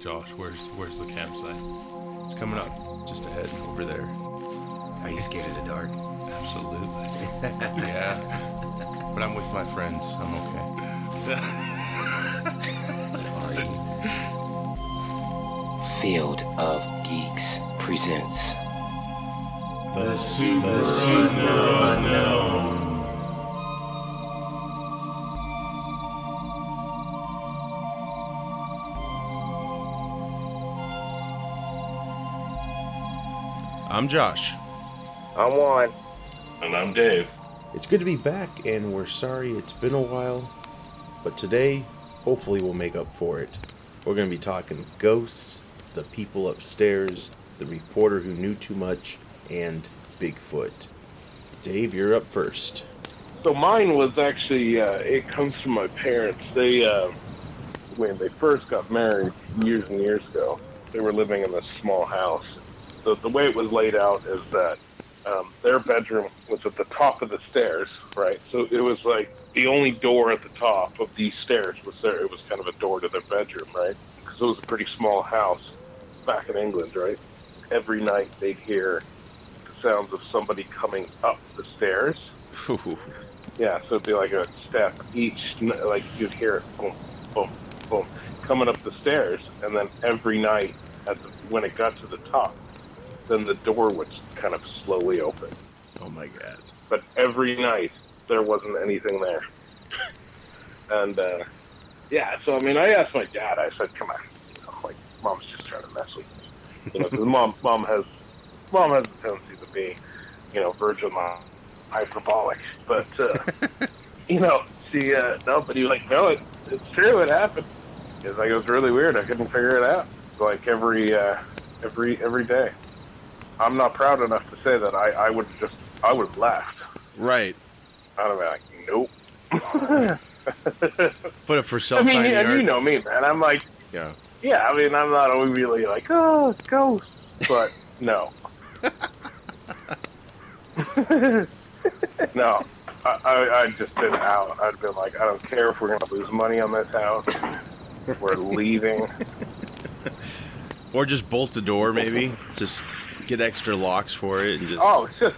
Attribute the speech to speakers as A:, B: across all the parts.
A: Josh, where's where's the campsite? It's coming up just ahead over there.
B: Are you scared of the dark?
A: Absolutely. yeah. But I'm with my friends. I'm okay.
B: Are you?
C: Field of Geeks presents
A: The super, super unknown. I'm Josh.
D: I'm Juan.
A: And I'm Dave.
E: It's good to be back, and we're sorry it's been a while, but today, hopefully, we'll make up for it. We're going to be talking ghosts, the people upstairs, the reporter who knew too much, and Bigfoot. Dave, you're up first.
D: So mine was actually uh, it comes from my parents. They uh, when they first got married years and years ago, they were living in this small house. So the way it was laid out is that um, their bedroom was at the top of the stairs, right? So it was like the only door at the top of these stairs was there. It was kind of a door to their bedroom, right? Because it was a pretty small house back in England, right? Every night they'd hear the sounds of somebody coming up the stairs. Yeah, so it'd be like a step each, like you'd hear it, boom, boom, boom, coming up the stairs, and then every night, at the, when it got to the top, then the door would kind of slowly open.
E: Oh my god.
D: But every night, there wasn't anything there. And, uh, yeah, so I mean, I asked my dad, I said, come on, you know, like, mom's just trying to mess with me. You know, 'cause mom, mom has, mom has a tendency to be, you know, virgin mom, hyperbolic. But, uh, you know, she, uh, no, but he was like, no, it, it's true, it happened. It's like, it was really weird, I couldn't figure it out. Like, every, uh, every, every day. I'm not proud enough to say that I, I would just, I would have laughed.
A: Right.
D: I'd have been like, nope.
A: Put it for self.
D: I
A: mean,
D: and you know me, man. I'm like,
A: Yeah.
D: yeah, I mean, I'm not always really like, oh, it's ghosts. But no. no. I, I, I'd just been out. I'd been like, I don't care if we're going to lose money on this house. If we're leaving.
A: Or just bolt the door, maybe. Just get extra locks for it and just.
D: Oh, it's just,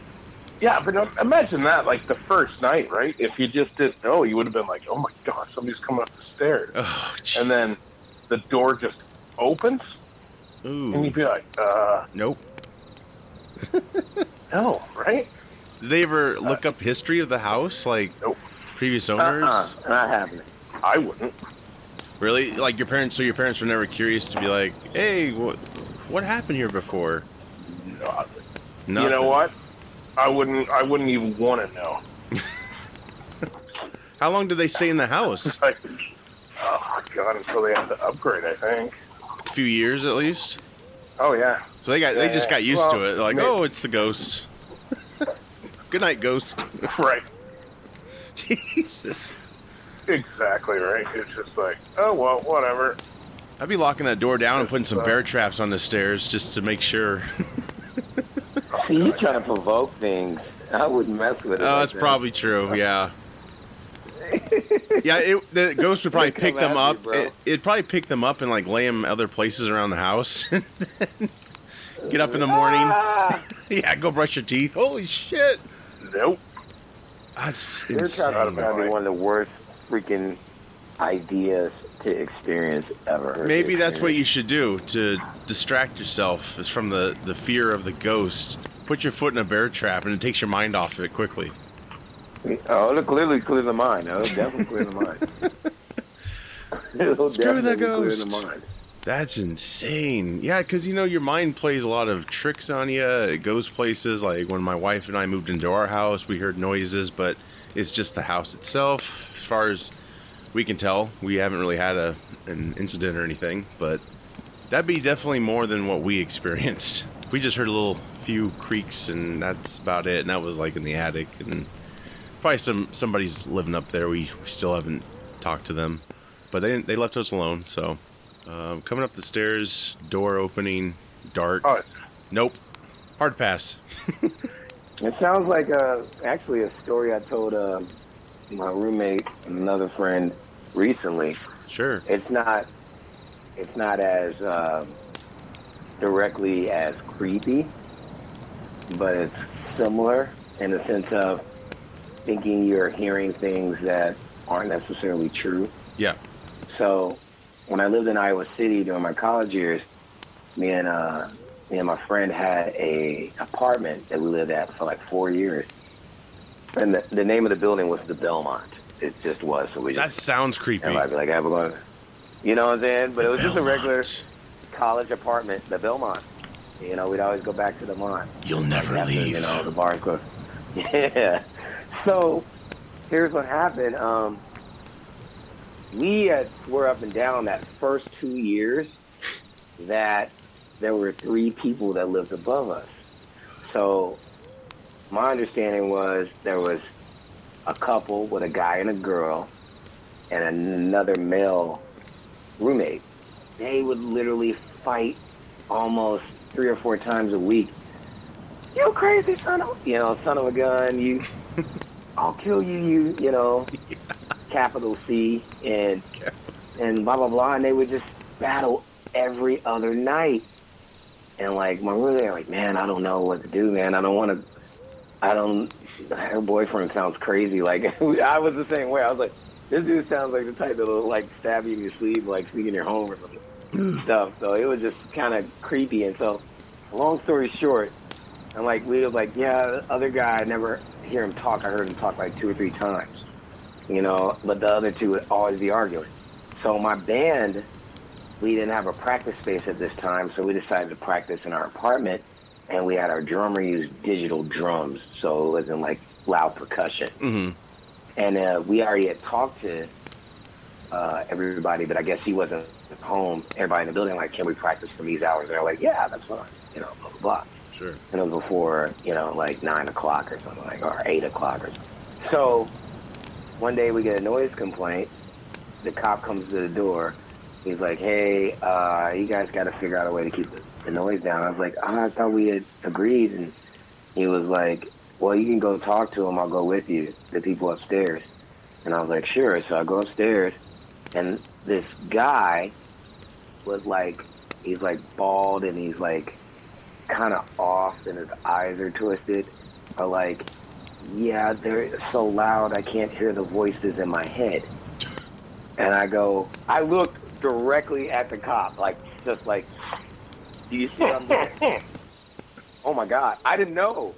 D: yeah, but imagine that, like the first night, right? If you just didn't know, you would have been like, oh my gosh, somebody's coming up the stairs.
A: Oh,
D: And then the door just opens, and you'd be like, uh,
A: Nope.
D: no, right?
A: Did they ever look up history of the house, like
D: Nope.
A: previous owners?
D: Uh-uh, not happening. I wouldn't.
A: Really? Like your parents? So your parents were never curious to be like, "Hey, what what happened here before?"
D: No, You know what? I wouldn't. I wouldn't even want to know.
A: How long did they stay in the house?
D: Oh my god! Until they had to upgrade, I think.
A: A few years at least.
D: Oh yeah.
A: So they got they just
D: yeah.
A: got used
D: Well,
A: to it. They're like,
D: maybe.
A: "Oh, it's the ghost." Good night, ghost.
D: Right.
A: Jesus.
D: Exactly right. It's just like, oh well, whatever.
A: I'd be locking that door down and putting some uh, bear traps on the stairs just to make sure.
F: See, you trying to provoke things. I wouldn't mess with it.
A: Oh,
F: like
A: that's
F: that.
A: probably true. Yeah. Yeah, it, the ghost would probably pick them up.
F: you.
A: It, it'd probably pick them up and like lay them other places around the house. Get up in the morning.
F: Ah,
A: Yeah, go brush your teeth. Holy shit!
D: Nope.
A: That's
F: you're
A: insane.
F: trying to probably one of the worst freaking ideas to experience ever.
A: Maybe that's what you should do to distract yourself is from the, the fear of the ghost. Put your foot in a bear trap and it takes your mind off of it quickly.
F: Oh, it'll clearly clear the mind. It'll definitely clear the mind. it'll
A: Screw the
F: definitely clear the
A: ghost.
F: mind.
A: That's insane. Yeah, because you know your mind plays a lot of tricks on you. It goes places. Like when my wife and I moved into our house, we heard noises, but it's just the house itself. As far as we can tell, we haven't really had a an incident or anything. But that'd be definitely more than what we experienced. We just heard a little few creaks, and that's about it. And that was like in the attic, and probably some somebody's living up there. We, we still haven't talked to them, but they they left us alone. So um, coming up the stairs, door opening, dark.
D: Oh,
A: Nope. Hard pass.
F: It sounds like uh, actually a story I told uh, my roommate and another friend recently.
A: Sure.
F: It's not it's not as um, directly as creepy, but it's similar in the sense of thinking you're hearing things that aren't necessarily true.
A: Yeah.
F: So when I lived in Iowa City during my college years, me and uh, me and my friend had a apartment that we lived at for like four years, and the, the name of the building was the Belmont. It just was. So we
A: That
F: just
A: sounds creepy.
F: everybody be like, "Hey, we're going," you know what I'm saying? But it was just a regular college apartment, the Belmont. You know, we'd always go back to the Mont.
A: You'll never
F: After,
A: leave.
F: You know, the bars closed. Yeah. So here's what happened. Um, we had swore up and down that first two years that there were three people that lived above us. So my understanding was there was a couple with a guy and a girl and another male roommate. They would literally fight almost three or four times a week. You crazy son of you know, son of a gun, you I'll kill you, you you know capital C and and blah blah blah and they would just battle every other night. And like my roommate like, Man, I don't know what to do, man. I don't wanna I don't her boyfriend sounds crazy. Like I was the same way. I was like, this dude sounds like the type that'll like stab you in your sleeve, like sneak in your home or something stuff. So it was just kind of creepy. And so, long story short, I'm like, we were like, yeah, the other guy, I never hear him talk. I heard him talk like two or three times, you know, but the other two would always be arguing. So my band, we didn't have a practice space at this time, so we decided to practice in our apartment, and we had our drummer use digital drums, so it wasn't like loud percussion.
A: Mhm.
F: And uh, we already had talked to uh, everybody, but I guess he wasn't home. Everybody in the building like, can we practice from these hours? And they're like, yeah, that's fine. You know, blah blah blah.
A: Sure.
F: And it was before, you know, like nine o'clock or something like, or eight o'clock or something. So one day we get a noise complaint. The cop comes to the door. He's like, hey, uh, you guys got to figure out a way to keep the, the noise down. I was like, oh, I thought we had agreed. And he was like, well, you can go talk to them. I'll go with you, the people upstairs. And I was like, sure. So I go upstairs, and this guy was like, he's like bald and he's like kind of off and his eyes are twisted. Are like, yeah, they're so loud I can't hear the voices in my head. And I go, I look directly at the cop, like just like, do you see what I'm doing? oh my god, I didn't know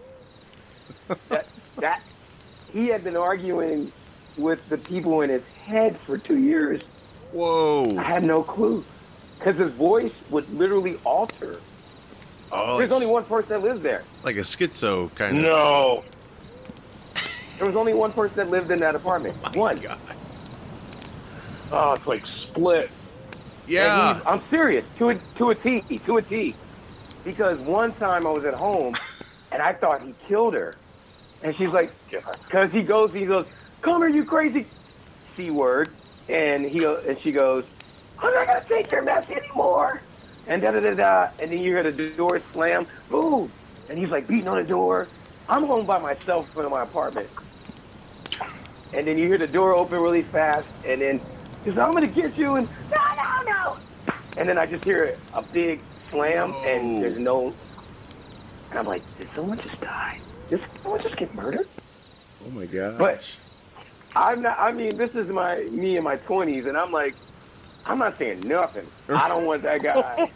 F: that that he had been arguing with the people in his head for two years.
A: Whoa.
F: I had no clue because his voice would literally alter.
A: Oh,
F: There's only one person that lives there.
A: like a schizo kind of.
D: No.
F: There was only one person that lived in that apartment. Oh one.
A: God.
D: Oh, it's like split.
A: Yeah.
F: I'm serious, to a to a T, to a T. Because one time I was at home, and I thought he killed her, and she's like, because he goes, he goes, "Come here, you crazy c word," and he and she goes, "I'm not gonna take your mess anymore," and da da da da, and then you hear the door slam, boom, and he's like beating on the door. I'm home by myself in front of my apartment, and then you hear the door open really fast, and then he's like, "I'm gonna get you," and no, no, no, and then I just hear a big slam,
A: Oh.
F: and there's no, and I'm like, did someone just die? Did someone just get murdered?
A: Oh my god.
F: But I'm not. I mean, this is my me in my 20s, and I'm like, I'm not saying nothing. I don't want that guy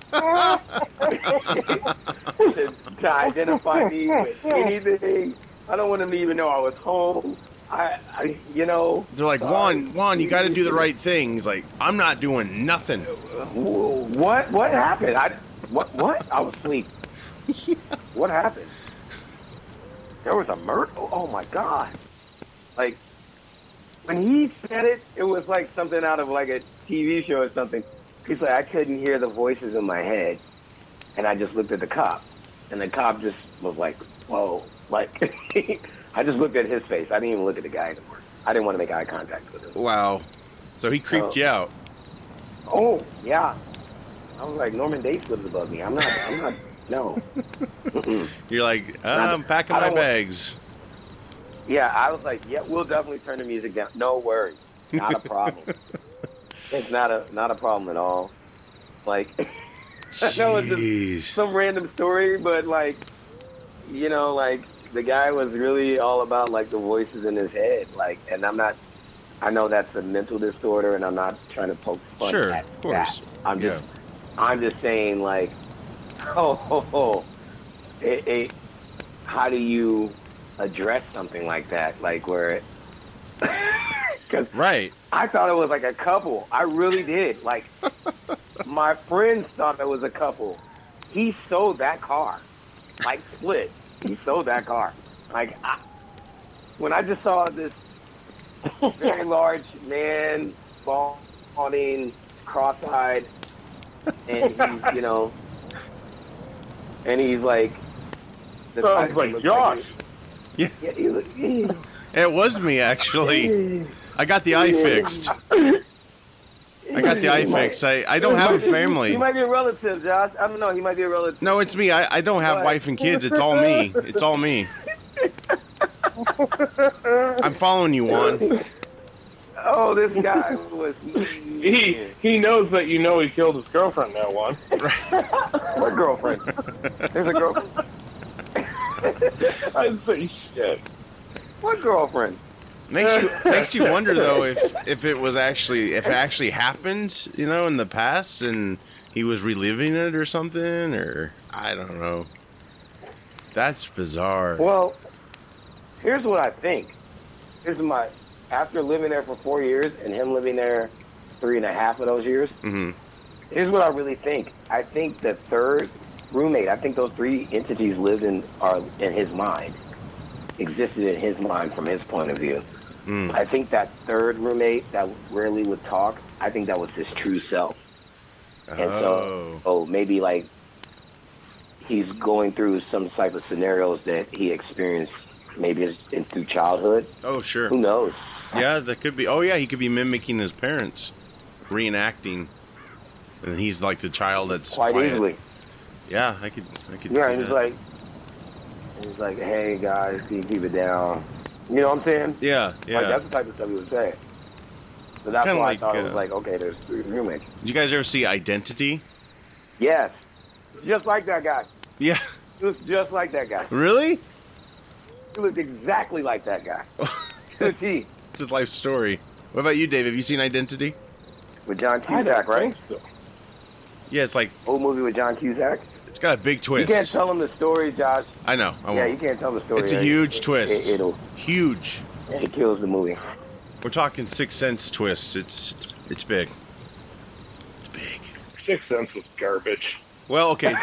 F: to, to identify me with anything. I don't want him to even know I was home. I, I you know,
A: They're like, Juan, Juan, you got to do the right thing. He's like, I'm not doing nothing.
F: what what happened? I what what? I was asleep. What happened? There was a murder. Oh, oh my god! Like when he said it, it was like something out of like a TV show or something. He's like, I couldn't hear the voices in my head, and I just looked at the cop, and the cop just was like, "Whoa!" Like I just looked at his face. I didn't even look at the guy anymore. I didn't want to make eye contact with him.
A: Wow. So he creeped
F: Oh.
A: you out.
F: Oh yeah, I was like, Norman Bates lives above me. I'm not. I'm not. No.
A: You're like, "Uh,
F: Not-
A: I'm packing my
F: don't want-
A: bags.
F: Yeah, I was like, yeah, we'll definitely turn the music down. No worries, not a problem. it's not a not a problem at all. Like, I know it's just some random story, but like, you know, like the guy was really all about like the voices in his head. Like, and I'm not. I know that's a mental disorder, and I'm not trying to poke fun
A: Sure,
F: at
A: of course.
F: that. I'm just, I'm just saying, like, oh, oh, oh it, it, how do you address something like that? Like where, because
A: Right.
F: I thought it was like a couple. I really did. Like my friends thought it was a couple. He sold that car, like split. He sold that car. Like I, when I just saw this very large man, balding, cross-eyed, and he's you know, and he's like. the
D: Sounds like
F: that looks
D: Josh.
F: Yeah, he look, he,
A: It was me actually. I got the eye fixed. I got the eye fixed. I, I don't have a family.
F: He might be a relative, Josh. I don't know. He might be a relative.
A: No, it's me. I, I don't have
F: What?
A: wife and kids. It's all me. It's all me. I'm following you, Juan.
F: Oh, this guy was.
D: He he knows that you know he killed his girlfriend now, Juan.
F: What girlfriend? There's a girlfriend.
D: I'd say shit.
F: What girlfriend?
A: Makes you makes you wonder though if if it was actually if it actually happened, you know, in the past and he was reliving it or something or I don't know. That's bizarre.
F: Well, here's what I think. Here's my. After living there for four years and him living there three and a half of those years,
A: hmm
F: here's what I really think. I think the third roommate. I think those three entities lived in are in his mind, existed in his mind from his point of view.
A: Mm.
F: I think that third roommate that rarely would talk. I think that was his true self. Oh. And
A: Oh.
F: so, oh, maybe like he's going through some type of scenarios that he experienced maybe in, through childhood.
A: Oh, sure.
F: Who knows?
A: Yeah, that could be. Oh, yeah, he could be mimicking his parents, reenacting, and he's like the child that's
F: Quite
A: quiet.
F: easily.
A: Yeah, I could. I could.
F: Yeah, he's
A: that.
F: like, he's like, hey guys, can you keep it down? You know what I'm saying?
A: Yeah, yeah.
F: Like that's the type of stuff he would saying. So that's why
A: kinda
F: I
A: like,
F: thought it
A: uh,
F: was like, okay, there's three roommates.
A: Did you guys ever see Identity?
F: Yes, just like that guy.
A: Yeah.
F: He looks just like that guy.
A: Really?
F: He looked exactly like that guy. To a T.
A: It's his life story. What about you, Dave? Have you seen Identity?
F: With John
D: I
F: Cusack,
D: don't
F: right?
D: think so.
A: Yeah, it's like
F: Old movie with John Cusack.
A: It's got a big twist.
F: You can't tell them the story, Josh.
A: I know. I
F: yeah,
A: won't.
F: you can't tell him the story.
A: It's a huge
F: it-
A: twist.
F: It, it'll
A: Huge.
F: it kills the movie.
A: We're talking Six Sense twist. It's it's it's big. It's big.
D: Sixth Sense was garbage.
A: Well, okay.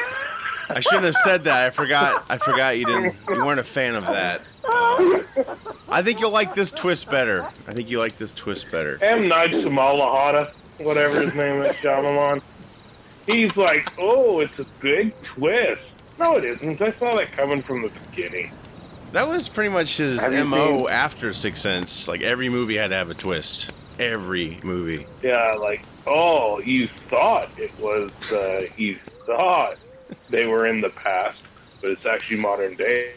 A: I shouldn't have said that. I forgot. I forgot you didn't. You weren't a fan of that. I think you'll like this twist better. I think you like this twist better.
D: M. Night Shyamalan, whatever his name is, Shyamalan. He's like, oh, it's a big twist. No, it isn't. I saw that coming from the beginning.
A: That was pretty much his
F: Have you
A: mo
F: seen-
A: after Sixth Sense. Like every movie had to have a twist. Every movie.
D: Yeah, like, oh, you thought it was, uh, you thought they were in the past, but it's actually modern day.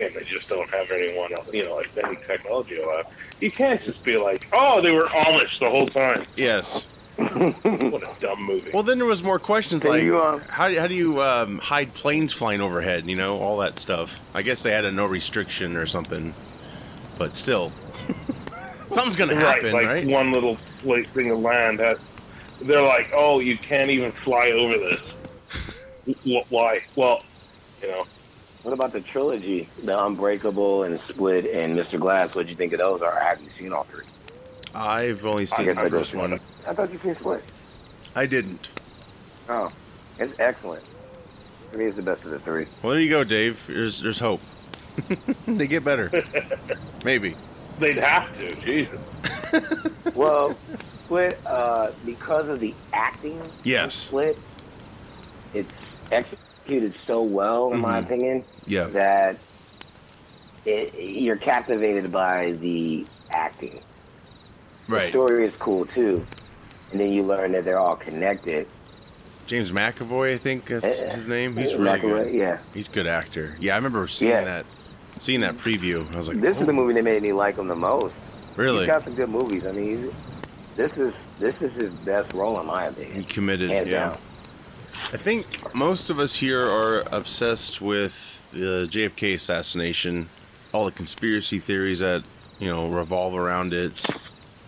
D: And they just don't have anyone, else, you know, like any technology allowed. You can't just be like, oh, they were Amish the whole time.
A: Yes.
D: What a dumb movie.
A: Well, then there was more questions
F: Can
A: like
F: you, um,
A: how, how do you um, hide planes flying overhead? You know, all that stuff. I guess they had a no restriction or something, but still, something's gonna happen,
D: right,
A: right?
D: like one little place thing of land has. They're like, oh, you can't even fly over this. Why? Well, you know,
F: What about the trilogy, The Unbreakable and Split and Mr. Glass? What'd you think of those? Or have you seen all three?
A: I've only seen
F: guess
A: the
F: I
A: first
F: just
A: one.
F: I thought you seen Split.
A: I didn't.
F: Oh, it's excellent. For me, it's the best of the three.
A: Well, there you go, Dave. There's there's hope. they get better. Maybe.
D: they'd have to. Jesus.
F: Well, Split, uh, because of the acting, in
A: Yes.
F: Split, it's executed so well, in my
A: Mhm.
F: opinion,
A: Yeah.
F: that it, you're captivated by the acting. The
A: Right.
F: story is cool too, and then you learn that they're all connected.
A: James McAvoy, I think is
F: Uh,
A: his name. He's
F: uh,
A: really
F: McAvoy,
A: good.
F: Yeah,
A: He's a good actor. Yeah, I remember seeing
F: Yeah.
A: that, seeing that preview. I was like,
F: this
A: oh,
F: is the movie that made me like him the most.
A: Really?
F: He's got some good movies. I mean, this is this is his best role in my opinion.
A: He committed.
F: Hands
A: yeah.
F: down.
A: I think most of us here are obsessed with the JFK assassination, all the conspiracy theories that you know revolve around it,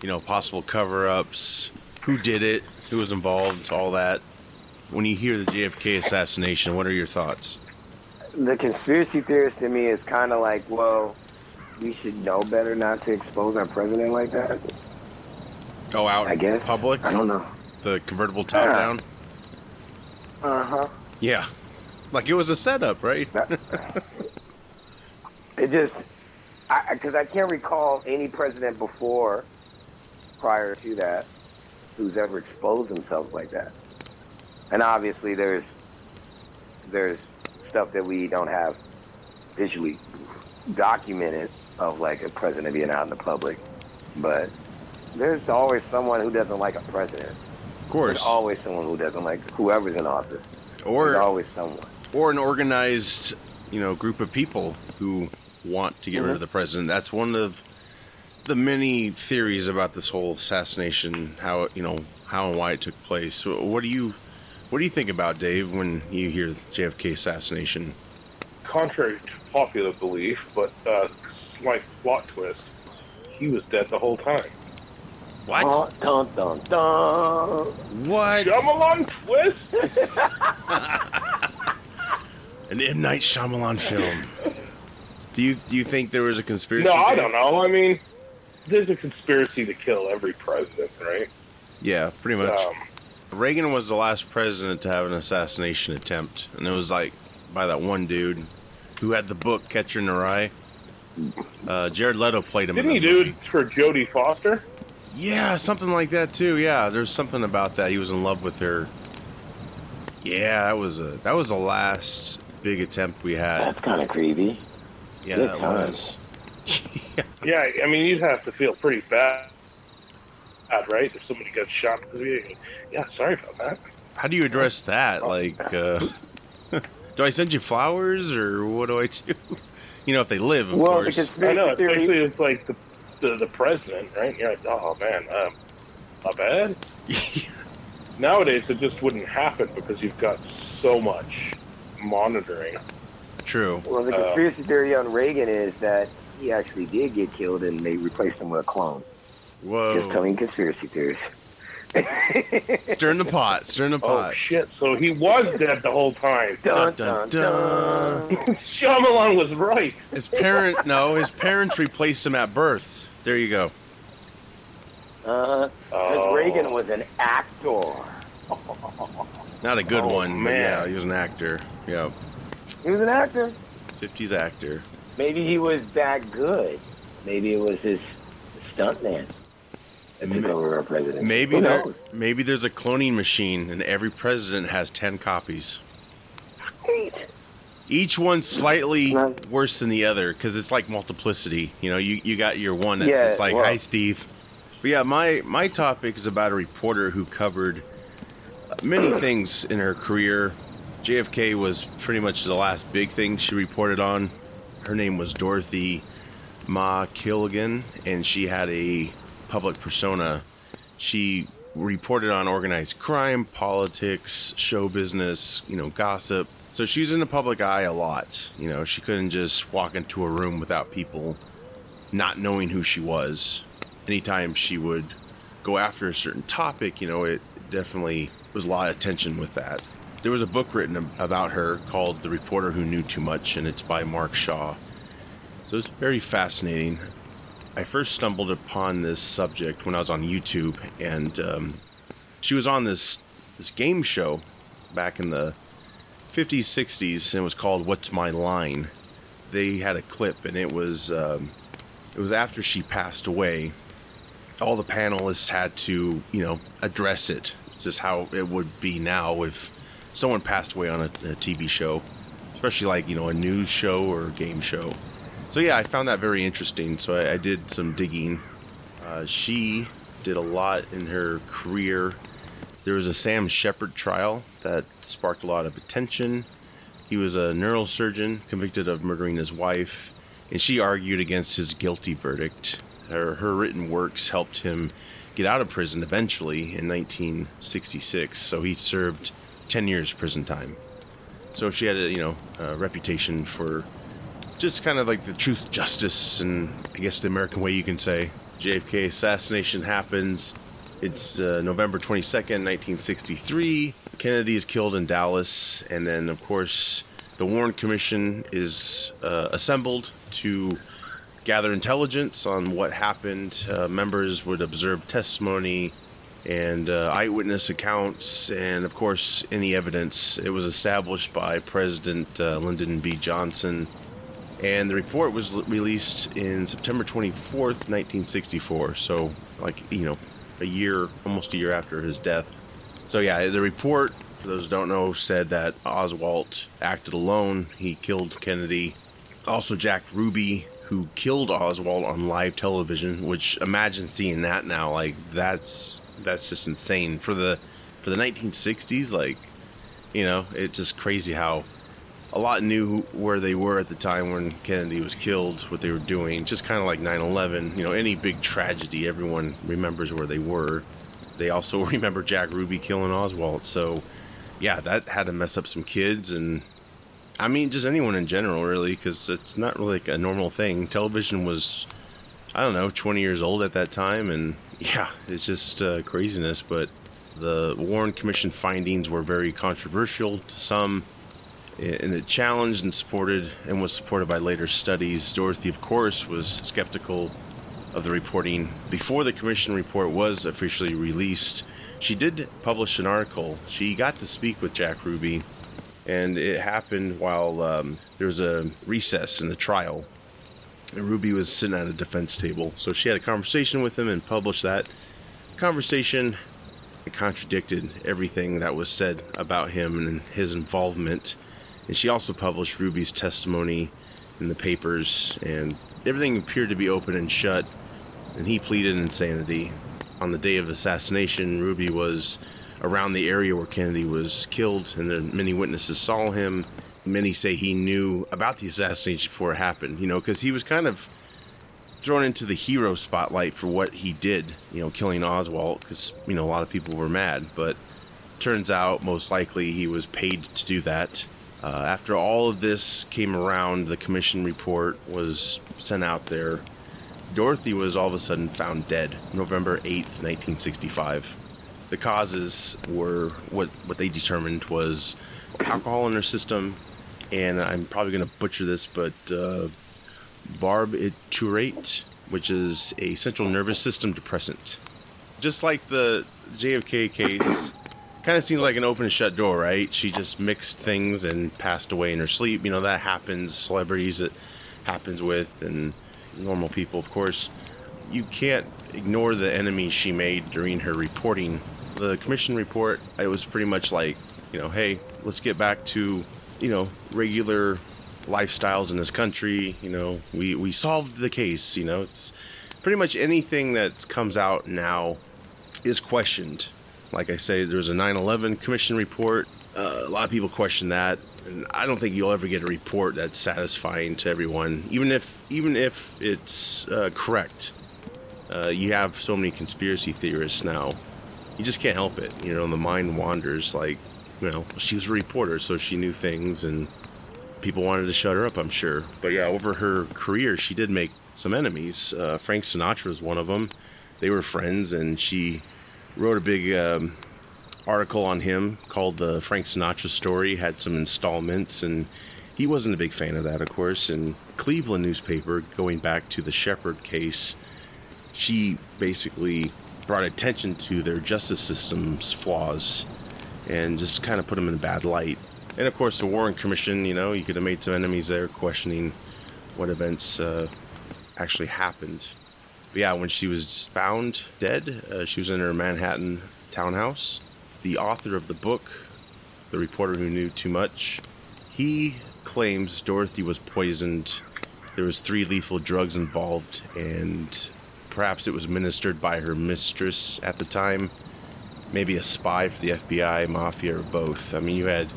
A: you know, possible cover-ups, who did it, who was involved, all that. When you hear the JFK assassination, what are your thoughts?
F: The conspiracy theorist in me is kind of like, well, we should know better not to expose our president like that.
A: Go out
F: I
A: in
F: guess.
A: public,
F: I don't know.
A: the convertible top
F: Yeah.
A: down.
F: Uh huh.
A: Yeah, like it was a setup, right?
F: It just, I because I, can't recall any president before, prior to that, who's ever exposed themselves like that. And obviously, there's there's stuff that we don't have visually documented of like a president being out in the public, but there's always someone who doesn't like a president.
A: of course.
F: There's always someone who doesn't like whoever's in office.
A: Or
F: There's always someone.
A: or an organized, you know, group of people who want to get rid of
F: Mhm.
A: the president. That's one of the many theories about this whole assassination, how it, you know, how and why it took place. What do you what do you think about Dave when you hear JFK assassination?
D: Contrary to popular belief, but uh, slight plot twist, he was dead the whole time.
A: What?
F: Dun, dun, dun.
A: what?
D: Shyamalan twist?
A: An M Night Shyamalan film. Do you do you think there was a conspiracy?
D: no, I
A: Dave?
D: don't know. I mean, there's a conspiracy to kill every president, right?
A: Yeah, pretty much.
D: Um,
A: Reagan was the last president to have an assassination attempt, and it was like by that one dude who had the book Catcher in the Rye. Uh, Jared Leto played him.
D: didn't
A: in
D: he do it for Jodie Foster?
A: Yeah, something like that too. Yeah, there's something about that. He was in love with her. Yeah, that was a that was the last big attempt we had.
F: That's kind of creepy.
A: Yeah,
F: good
A: that
F: times.
A: was.
D: Yeah, I mean, you'd have to feel pretty bad, right? If somebody got shot because of. Yeah, sorry about that.
A: How do you address that? Like, uh, do I send you flowers or what do I do? You know, if they live, of
F: Well, the
A: course.
D: I know,
F: conspiracy theory.
D: especially it's like the, the the president, right? You're like, oh man, um, not bad. Nowadays, it just wouldn't happen because you've got so much monitoring.
A: True.
F: Well, the
D: Uh,
F: conspiracy theory on Reagan is that he actually did get killed and they replaced him with a clone.
A: Whoa!
F: Just telling conspiracy theories.
A: Stirring the pot. Stirring the pot.
D: Oh shit! So he was dead the whole time.
F: Dun,
A: Dun,
F: dun,
A: dun,
F: dun.
D: Shyamalan was right.
A: His parent, no, his parents replaced him at birth. There you go.
F: Uh, 'cause
D: Oh.
F: Reagan was an actor.
A: Not a good
D: Oh,
A: one,
D: man.
A: yeah, he was an actor. Yeah,
F: He was an actor.
A: 50s actor.
F: Maybe he was that good. Maybe it was his stuntman that took over our president.
A: Maybe
F: Who
A: there,
F: knows?
A: maybe there's a cloning machine, and every president has 10 copies.
F: Great.
A: Each one slightly
F: No.
A: worse than the other because it's like multiplicity. You know, you, you got your one that's
F: Yeah,
A: just like,
F: well-
A: hi, Steve. But yeah, my, my topic is about a reporter who covered many things in her career. JFK was pretty much the last big thing she reported on. Her name was Dorothy Mae Kilgallen, and she had a public persona. She reported on organized crime, politics, show business, you know, gossip. So she was in the public eye a lot. You know, she couldn't just walk into a room without people not knowing who she was. Anytime she would go after a certain topic, you know, it definitely was a lot of tension with that. There was a book written about her called The Reporter Who Knew Too Much, and it's by Mark Shaw. So it's very fascinating. I first stumbled upon this subject when I was on YouTube, and um, she was on this this game show back in the 50s, 60s, and it was called "What's My Line." They had a clip, and it was um, it was after she passed away. All the panelists had to, you know, address it. It's just how it would be now if someone passed away on a, a TV show, especially like you know a news show or a game show. So yeah, I found that very interesting. So I, I did some digging. Uh, she did a lot in her career. There was a Sam Sheppard trial that sparked a lot of attention. He was a neurosurgeon convicted of murdering his wife, and she argued against his guilty verdict. Her, her written works helped him get out of prison eventually in 1966. So he served 10 years prison time. So she had a you know a reputation for just kind of like the truth, justice, and I guess the American way you can say. JFK assassination happens. It's uh, November 22nd, 1963. Kennedy is killed in Dallas, and then of course the Warren Commission is uh, assembled to gather intelligence on what happened. Uh, members would observe testimony and uh, eyewitness accounts, and of course, any evidence. It was established by President uh, Lyndon B. Johnson, and the report was l- released in September 24th, 1964. So, like, you know, a year, almost a year after his death. So, yeah, the report, for those who don't know, said that Oswald acted alone. He killed Kennedy. Also, Jack Ruby, who killed Oswald on live television. Which imagine seeing that now. Like that's that's just insane for the for the 1960s. Like you know, it's just crazy how a lot knew where they were at the time when Kennedy was killed, what they were doing. Just kind of like 9/11. You know, any big tragedy, everyone remembers where they were. They also remember Jack Ruby killing Oswald. So yeah, that had to mess up some kids and I mean, just anyone in general, really, because it's not really like a normal thing. Television was, I don't know, 20 years old at that time, and yeah, it's just uh, craziness. But the Warren Commission findings were very controversial to some, and it challenged and supported and was supported by later studies. Dorothy, of course, was skeptical of the reporting before the commission report was officially released. She did publish an article. She got to speak with Jack Ruby and it happened while um, there was a recess in the trial. And Ruby was sitting at a defense table, so she had a conversation with him and published that conversation. It contradicted everything that was said about him and his involvement. And she also published Ruby's testimony in the papers, and everything appeared to be open and shut. And he pleaded insanity. On the day of assassination, Ruby was around the area where Kennedy was killed, and many witnesses saw him. Many say he knew about the assassination before it happened, you know, because he was kind of thrown into the hero spotlight for what he did, you know, killing Oswald, because, you know, a lot of people were mad. But turns out, most likely, he was paid to do that. Uh, after all of this came around, the commission report was sent out there. Dorothy was all of a sudden found dead November 8th, 1965 the causes were what what they determined was alcohol in her system, and I'm probably going to butcher this, but uh, barbiturate, which is a central nervous system depressant. Just like the JFK case, kind of seems like an open and shut door, right? She just mixed things and passed away in her sleep. You know that happens. Celebrities it happens with, and normal people, of course. You can't ignore the enemies she made during her reporting the commission report, it was pretty much like, you know, hey, let's get back to, you know, regular lifestyles in this country. You know, we, we solved the case. You know, it's pretty much anything that comes out now is questioned. Like I say, there's a 9 11 commission report. Uh, a lot of people question that. And I don't think you'll ever get a report that's satisfying to everyone, even if even if it's uh, correct. Uh, you have so many conspiracy theorists now you just can't help it. You know, the mind wanders. Like, you know, she was a reporter, so she knew things, and people wanted to shut her up, I'm sure. But yeah, over her career, she did make some enemies. Uh, Frank Sinatra was one of them. They were friends, and she wrote a big um, article on him called the Frank Sinatra Story. Had some installments, and he wasn't a big fan of that, of course. And Cleveland newspaper, going back to the Sheppard case, she basically brought attention to their justice system's flaws and just kind of put them in a bad light. And of course, the Warren Commission, you know, you could have made some enemies there questioning what events uh, actually happened. But yeah, when she was found dead, uh, she was in her Manhattan townhouse. The author of the book, the reporter who knew too much, he claims Dorothy was poisoned. There was three lethal drugs involved, and Perhaps it was ministered by her mistress at the time, maybe a spy for the FBI, mafia, or both. I mean, you had,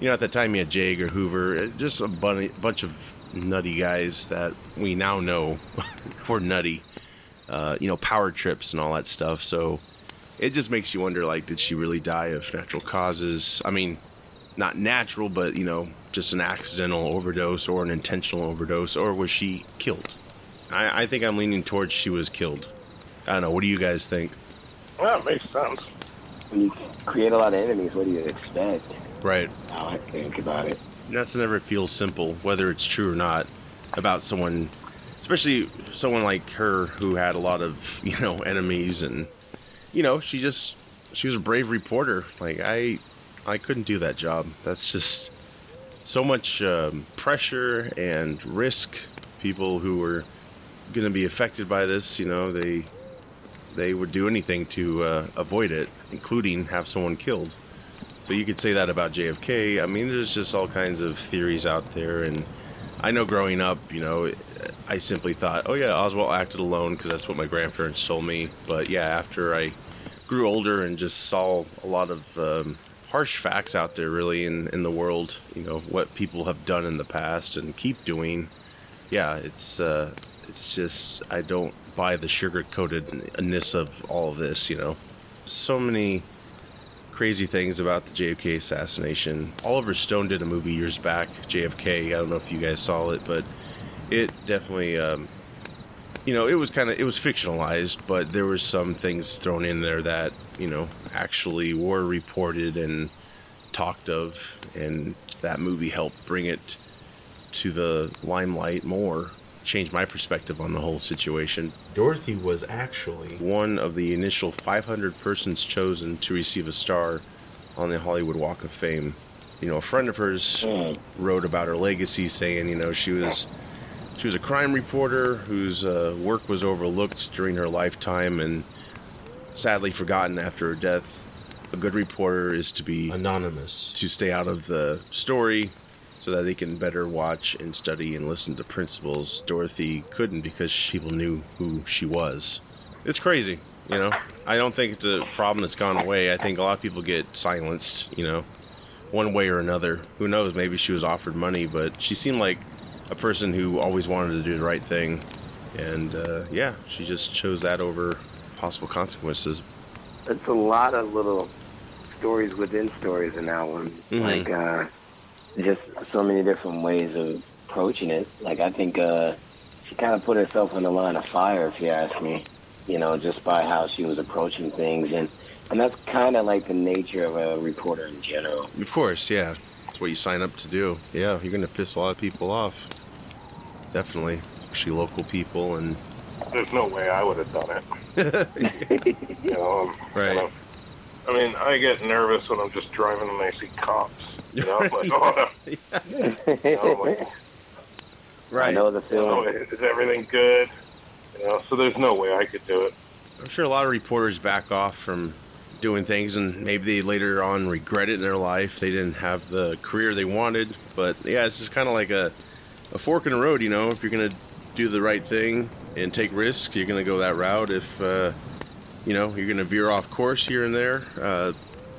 A: you know, at that time you had J. Edgar Hoover, uh, just a bunch of nutty guys that we now know were nutty. uh, you know, power trips and all that stuff. So it just makes you wonder, like, did she really die of natural causes? I mean, not natural, but you know, just an accidental overdose or an intentional overdose, or was she killed? I, I think I'm leaning towards she was killed. I don't know. What do you guys think?
D: Well, it makes sense.
F: When you create a lot of enemies, what do you expect?
A: Right.
F: How I think about it.
A: Nothing ever feels simple, whether it's true or not, about someone, especially someone like her who had a lot of you know enemies, and you know she just she was a brave reporter. Like I, I couldn't do that job. That's just so much um, pressure and risk. People who were going to be affected by this, you know, they they would do anything to uh, avoid it, including have someone killed. So you could say that about JFK. I mean, there's just all kinds of theories out there, and I know growing up, you know, I simply thought, oh yeah, Oswald acted alone because that's what my grandparents told me. But yeah, after I grew older and just saw a lot of um, harsh facts out there, really in in the world, you know, what people have done in the past and keep doing. Yeah, it's uh, it's just I don't buy the sugar coatedness of all of this. You know, so many crazy things about the JFK assassination. Oliver Stone did a movie years back, JFK. I don't know if you guys saw it, but it definitely, um, you know, it was kind of it was fictionalized, but there were some things thrown in there that you know actually were reported and talked of, and that movie helped bring it to the limelight more. Changed my perspective on the whole situation
E: Dorothy was actually
A: one of the initial 500 persons chosen to receive a star on the Hollywood Walk of Fame. You know, a friend of hers wrote about her legacy, saying, you know, she was she was a crime reporter whose uh, work was overlooked during her lifetime and sadly forgotten after her death. A good reporter is to be
E: anonymous.
A: to stay out of the story so that they can better watch and study and listen to principles. Dorothy couldn't because people knew who she was. It's crazy, you know. I don't think it's a problem that's gone away. I think a lot of people get silenced, you know, one way or another. Who knows? Maybe she was offered money, but she seemed like a person who always wanted to do the right thing. And uh, yeah, she just chose that over possible consequences.
F: It's a lot of little stories within stories in that one.
A: Mhm.
F: Like, uh, just so many different ways of approaching it. Like, I think uh, she kind of put herself on the line of fire, if you ask me. You know, just by how she was approaching things, and and that's kind of like the nature of a reporter in general.
A: Of course, yeah. That's what you sign up to do. Yeah, you're going to piss a lot of people off. Definitely. Especially local people and.
D: There's no way I would have done it. you know, um,
A: Right.
D: you know, I mean, I get nervous when I'm just driving and I see cops. You know, I'm like, oh, no. You know, I'm like,
F: I know the
D: you know,
F: feeling.
D: is everything good? You know, so there's no way I could do it.
A: I'm sure a lot of reporters back off from doing things and maybe they later on regret it in their life. They didn't have the career they wanted. But yeah, it's just kind of like a, a fork in the road, you know. If you're going to do the right thing and take risks, you're going to go that route. If, uh, you know, you're going to veer off course here and there, uh,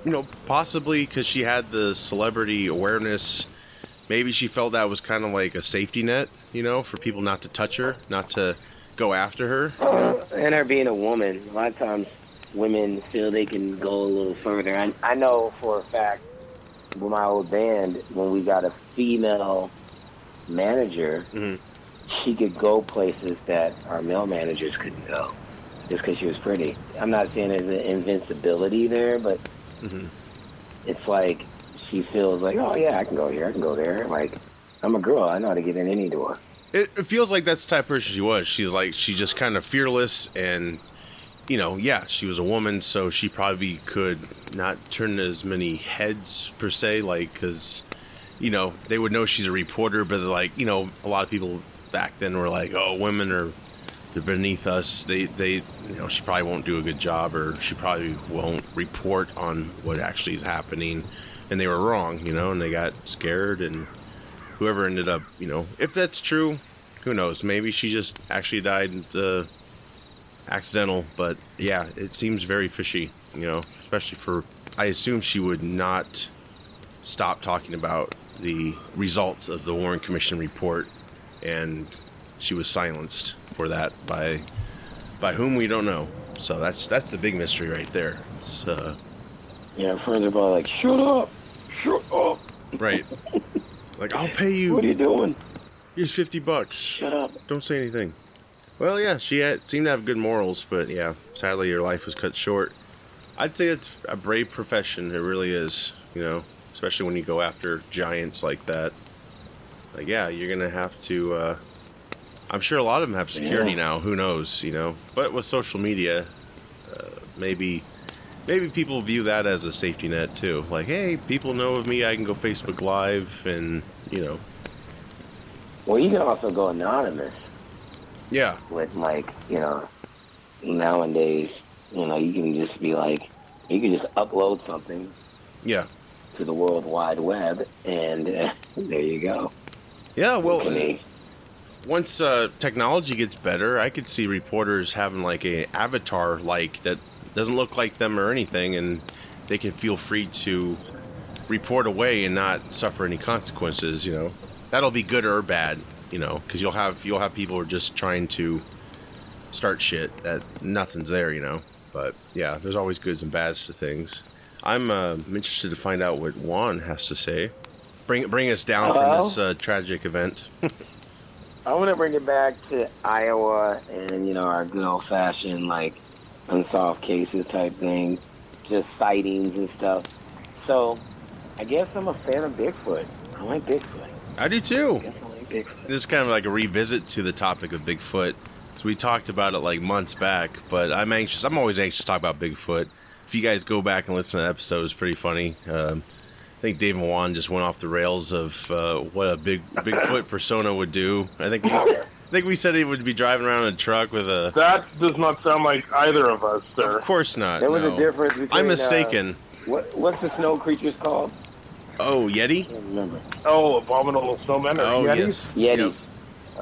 A: you know, possibly because she had the celebrity awareness. Maybe she felt that was kind of like a safety net, you know, for people not to touch her, not to go after her.
F: And her being a woman, a lot of times women feel they can go a little further. I, I know for a fact with my old band, when we got a female manager,
A: Mhm.
F: she could go places that our male managers couldn't go just because she was pretty. I'm not saying there's an invincibility there, but
A: Mhm.
F: it's like she feels like, oh, yeah, I can go here, I can go there. Like, I'm a girl, I know how to get in any door.
A: It, it feels like that's the type of person she was. She's like she's just kind of fearless and you know, yeah, she was a woman, so she probably could not turn as many heads per se, like because you know they would know she's a reporter, but like you know, a lot of people back then were like, oh, women are they're beneath us. They they you know she probably won't do a good job, or she probably won't report on what actually is happening, and they were wrong, you know, and they got scared and whoever ended up, you know, if that's true, who knows? Maybe she just actually died uh, accidental, but yeah, it seems very fishy, you know, especially for. I assume she would not stop talking about the results of the Warren Commission report, and she was silenced for that by By whom we don't know. So that's that's the big mystery right there. It's uh,
F: Yeah, are probably like, shut up, shut up.
A: right. like I'll pay you.
F: What are you doing?
A: Here's fifty bucks.
F: Shut up.
A: Don't say anything. Well, yeah, she had, seemed to have good morals, but yeah, sadly her life was cut short. I'd say it's a brave profession. It really is. You know, especially when you go after giants like that. Like, yeah, you're gonna have to. Uh, I'm sure a lot of them have security
F: Yeah.
A: now. Who knows? You know, but with social media, uh, maybe. Maybe people view that as a safety net too. Like, hey, people know of me. I can go Facebook Live, and you know,
F: Well, you can also go anonymous
A: yeah,
F: with like, you know, nowadays, you know, you can just be like, you can just upload something
A: yeah,
F: to the World Wide Web, and uh, there you go.
A: yeah. Well, once uh, technology gets better, I could see reporters having like a avatar like that doesn't look like them or anything, and they can feel free to report away and not suffer any consequences. You know, that'll be good or bad. You know, because you'll have you'll have people who are just trying to start shit that nothing's there. You know, but yeah, there's always goods and bads to things. I'm uh, interested to find out what Juan has to say. Bring bring us down
F: Hello?
A: from this uh, tragic event.
F: I want to bring it back to Iowa and, you know, our good old fashioned, like, unsolved cases type thing, just sightings and stuff. So, I guess I'm a fan of Bigfoot. I like Bigfoot.
A: I do too.
F: I I like Bigfoot.
A: This is kind of like a revisit to the topic of Bigfoot. So we talked about it like months back, but I'm anxious. I'm always anxious to talk about Bigfoot. If you guys go back and listen to the episode, it's pretty funny. Um, think Dave and Juan just went off the rails of uh, what a big Bigfoot persona would do. I think we, I think we said he would be driving around in a truck with a.
D: That does not sound like either of us, sir.
A: Of course not.
F: There was
A: no.
F: a difference between.
A: I'm
F: uh,
A: mistaken.
F: what What's the snow creatures called?
A: oh, Yeti.
F: I remember.
D: Oh, abominable snowmen or
A: Oh
D: yetis?
A: yes.
F: Yetis.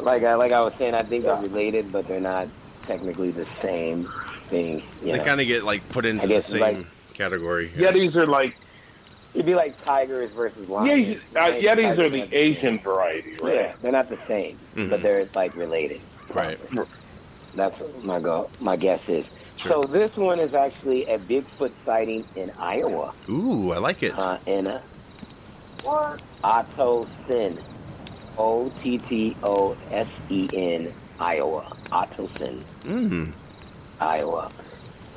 F: Like I like I was saying, I think they're related, but they're not technically the same thing. You
A: They kind of get like put into
F: I
A: the same
F: like-
A: category. yeah.
D: Yetis are like
F: It'd be like tigers versus
D: yeah,
F: lions.
D: uh,
F: Like,
D: Yetis are the
F: not
D: Asian variety, right?
F: Yeah, they're not the same,
A: Mhm.
F: but they're like related.
A: Right.
F: That's what my go. My guess is.
A: Sure.
F: So this one is actually a Bigfoot sighting in Iowa,
A: Ooh, I like it.
F: uh, in a Otto Sin, O T T O S E N, Iowa. Ottosen.
A: Mm.
F: Iowa.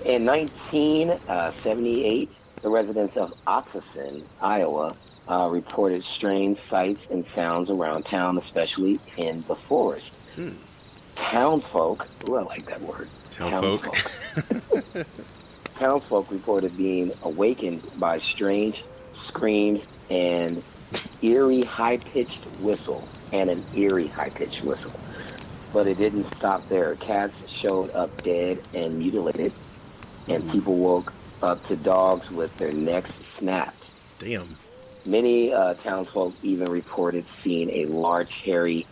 F: In 1978, the residents of Ottosen, Iowa, uh, reported strange sights and sounds around town, especially in the forest.
A: Hmm.
F: Townsfolk, ooh, I like that word.
A: Townfolk.
F: Townsfolk. Townsfolk reported being awakened by strange screams and eerie high-pitched whistle and an eerie high-pitched whistle. But it didn't stop there. Cats showed up dead and mutilated, and people woke up to dogs with their necks snapped.
A: Damn.
F: Many uh, townsfolk even reported seeing a large, hairy,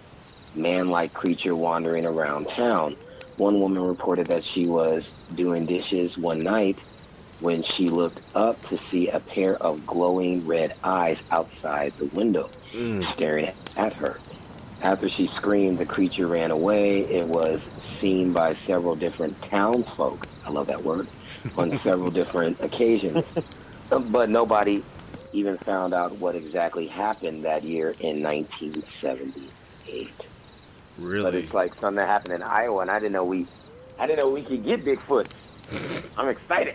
F: man-like creature wandering around town. One woman reported that she was doing dishes one night when she looked up to see a pair of glowing red eyes outside the window,
A: Mm.
F: staring at her. After she screamed, the creature ran away. It was seen by several different townsfolk. I love that word. On several different occasions. But nobody even found out what exactly happened that year in 1978.
A: Really?
F: But it's like something that happened in Iowa, and I didn't know we, I didn't know we could get Bigfoot. I'm excited.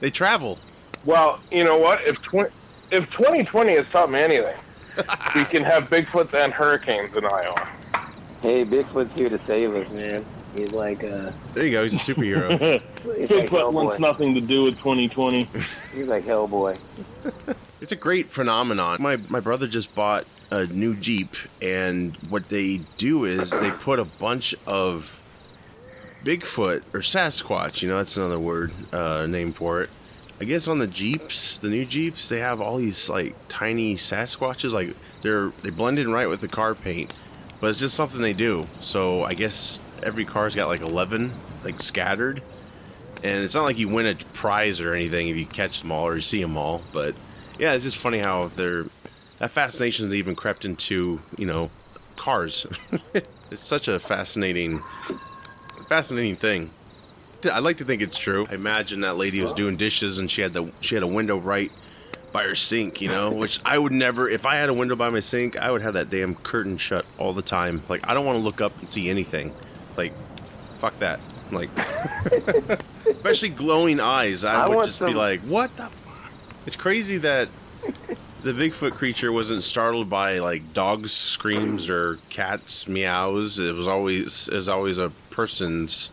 A: They travel.
D: Well, you know what? If tw- if 2020 has taught me anything, we can have Bigfoots and hurricanes in Iowa.
F: Hey, Bigfoot's here to save us, man. He's like, uh,
A: There you go. He's a superhero.
F: he's like
D: Bigfoot wants
F: Hellboy.
D: nothing to do with 2020.
F: He's like Hellboy.
A: it's a great phenomenon. My my brother just bought a new Jeep, and what they do is they put a bunch of Bigfoot or Sasquatch. You know, that's another word uh, name for it. I guess on the Jeeps, the new Jeeps, they have all these like tiny Sasquatches. Like they're they blend in right with the car paint, but it's just something they do. So I guess every car's got like eleven like scattered, and it's not like you win a prize or anything if you catch them all or you see them all. But yeah, it's just funny how they're that fascination's even crept into you know cars. it's such a fascinating fascinating thing. I like to think it's true. I imagine that lady was doing dishes and she had the she had a window right by her sink, you know, which I would never. If I had a window by my sink, I would have that damn curtain shut all the time. Like I don't want to look up and see anything. Like, fuck that. Like, especially glowing eyes. I,
F: I
A: would just be like, what the. Fuck? It's crazy that the Bigfoot creature wasn't startled by like dogs' screams or cats' meows. It was always it was always a person's,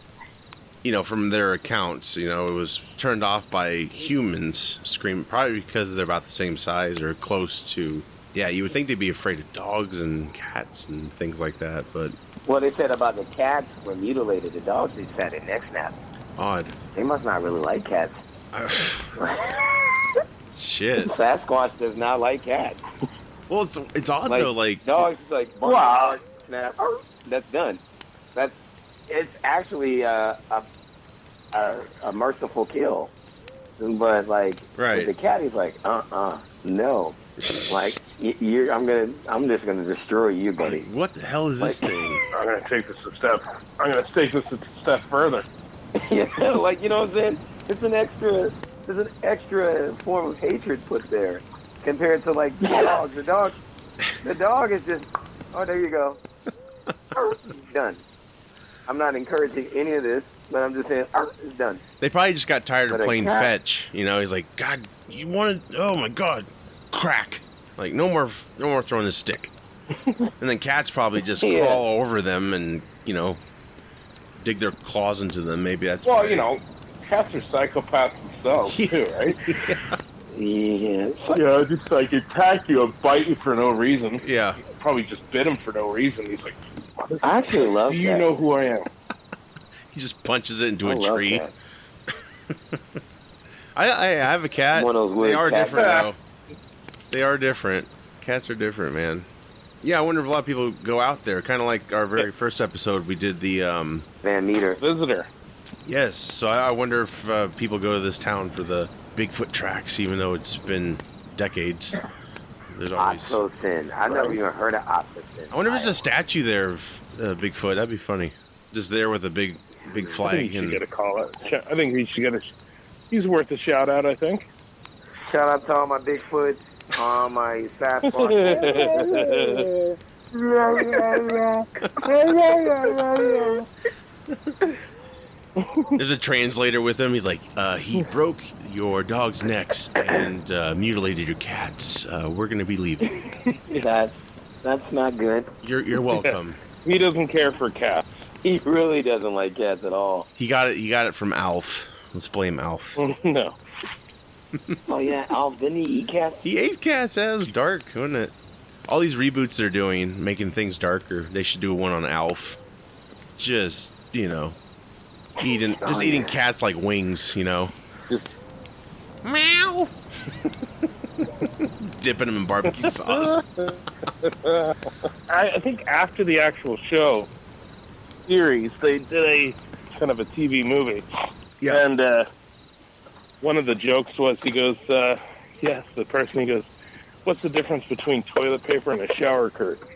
A: you know, from their accounts. You know, it was turned off by humans scream probably because they're about the same size or close to. Yeah, you would think they'd be afraid of dogs and cats and things like that, but
F: Well, they said about the cats were mutilated. The dogs just had their neck snapped.
A: odd.
F: They must not really like cats.
A: Shit.
F: Sasquatch does not like cats.
A: Well, it's it's odd
F: Like,
A: though. Like
F: dogs like wow, snap. That's done. That's it's actually uh, a, a a merciful kill. But like
A: Right.
F: the cat, he's like, uh uh no. Like you're, I'm gonna, I'm just gonna destroy you, buddy.
A: what the hell is this
F: Like-
A: thing?
D: I'm gonna take this a step. I'm gonna take this a step further.
F: yeah, like you know what I'm saying? It's an extra, it's an extra form of hatred put there compared to like the dog. The dog, the dog is just, oh, there you go, done. I'm not encouraging any of this, but I'm just saying, it's done.
A: They probably just got tired of
F: But a
A: playing
F: cat-
A: fetch. You know, he's like, God, you wanted? Oh my God, crack! Like no more, no more throwing the stick. and then cats probably just
F: Yeah.
A: crawl over them and you know, dig their claws into them. Maybe that's
D: Well, you know, cats are psychopaths themselves too, right?
F: Yeah,
D: You know, just like attack you and bite you for no reason.
A: Yeah,
D: Probably just bit him for no reason. He's like,
F: I actually love
D: "Do you
F: that.
D: know who I am?"
A: he just punches it into
F: I
A: a tree. I, I I have a cat.
F: One of those
A: They are
F: cats.
A: different though. They are different. Cats are different, man. Yeah, I wonder if a lot of people go out there, kind of like our very first episode. We did the um,
F: Van Meter.
D: Visitor.
A: Yes, so I I wonder if uh, people go to this town for the Bigfoot tracks, even though it's been decades. There's always.
F: Oxocin. I never even heard of Oxocin.
A: I wonder if there's a statue there of uh, Bigfoot. That'd be funny. Just there with a big, big
D: I think
A: flag.
D: he should
A: And
D: get a call out. I think he should get a. He's worth a shout out. I think.
F: Shout out to all my Bigfoots, all my Sasquatch.
A: there's a translator with him. He's like, uh, he broke your dog's necks and uh, mutilated your cats. Uh, we're gonna be leaving.
F: that's that's not good.
A: You're you're welcome.
D: He doesn't care for cats.
F: He really doesn't like cats at all.
A: He got it. He got it from Alf. Let's blame Alf.
D: no.
F: Oh yeah, Al didn't he eat cats?
A: He ate cats. That was dark, wasn't it? All these reboots they're doing, making things darker. They should do one on Alf. Just you know, eating just
F: Oh,
A: eating
F: yeah.
A: cats like wings. You know,
D: Just-
A: meow. Dipping them in barbecue sauce.
D: I, I think after the actual show series, they did a kind of a TV movie.
A: Yeah.
D: And uh, one of the jokes was he goes, uh, yes, the person he goes, what's the difference between toilet paper and a shower curtain?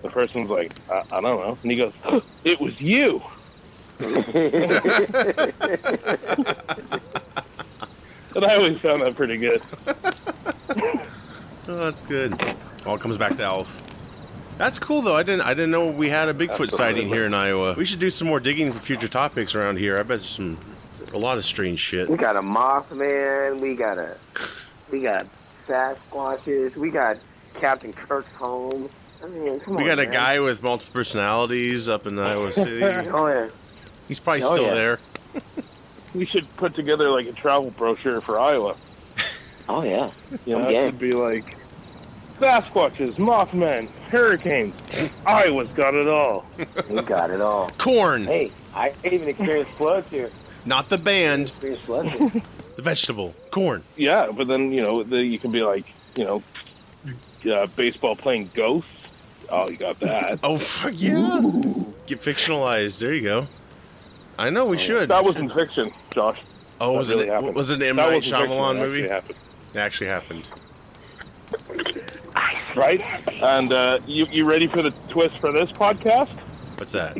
D: The person's like, I, I don't know. And he goes, it was you. and I always found that pretty good.
A: Oh, that's good. All comes back to Alf. That's cool though. I didn't I didn't know we had a Bigfoot sighting here in Iowa. We should do some more digging for future topics around here. I bet there's some a lot of strange shit.
F: We got a Mothman. We got a we got Sasquatches. We got Captain Kirk's home. I mean, come
A: We
F: on,
A: got a
F: man.
A: guy with multiple personalities up in Iowa oh, City.
F: Oh yeah.
A: He's probably
F: Oh,
A: still
F: yeah.
A: there.
D: We should put together like a travel brochure for Iowa.
F: Oh yeah.
D: You know,
F: Okay.
D: it would be like Sasquatches, Mothman, hurricanes. Iowa's got it all.
F: We got it all.
A: Corn,
F: Hey, I even experienced floods here.
A: Not the band,
F: Experienced floods here.
A: the vegetable. Corn.
D: Yeah, but then you know the, you can be like you know uh, baseball playing ghosts. Oh, you got that.
A: Oh fuck yeah! Get fictionalized. There you go. I know we should.
D: That wasn't fiction, Josh.
A: oh,
D: that
A: was
D: really
A: it?
D: happened.
A: Was it an M
D: That
A: Night
D: wasn't fiction,
A: Shyamalan movie?
D: actually happened.
A: It actually happened.
D: right? And uh, you you ready for the twist for this podcast?
A: What's that?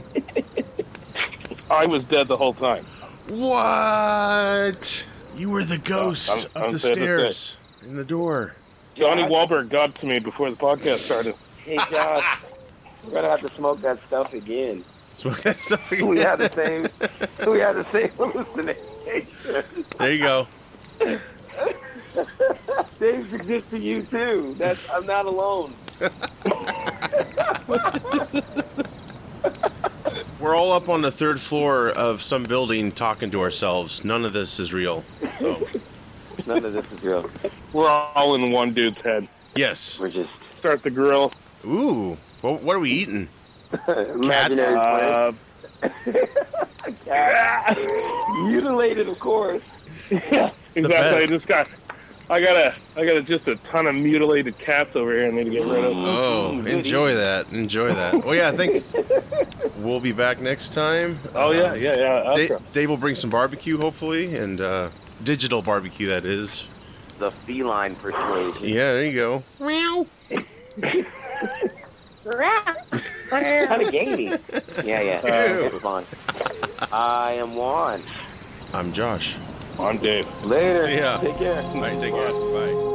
D: I was dead the whole time.
A: What? You were the ghost
D: I'm-
A: up
D: I'm
A: the
D: sad to
A: stairs in the door.
D: Johnny
F: Josh?
D: Wahlberg got to me before the podcast started.
F: Hey, Josh, we're gonna have to smoke that stuff again.
A: Smoke that stuff again.
F: We had the same. we had the same hallucination.
A: There you go.
F: Things exist to you too. That's I'm not alone.
A: We're all up on the third floor of some building talking to ourselves. None of this is real. So,
F: None of this is real.
D: We're all in one dude's head.
A: yes.
F: We're just
D: Start the grill.
A: Ooh. Well, what are we eating?
F: imaginary
D: Uh,
F: plants. Mutilated, of course.
D: Yeah, exactly. I
A: best.
D: just got. I got a. I got a, just a ton of mutilated cats over here. I need to get rid of.
A: Oh, enjoy that. Enjoy that. Well, yeah, thanks. We'll be back next time.
D: Oh yeah,
A: Um,
D: yeah, yeah.
A: Dave. Dave will bring some barbecue, hopefully, and uh, digital barbecue, that is.
F: The feline persuasion.
A: Yeah, there you go. Meow.
F: kind of gamey. Yeah, yeah. It's fun. I am Juan.
A: I'm Josh.
D: I'm Dave.
F: Later.
A: Yeah.
F: Take care.
A: All right, take care. Bye.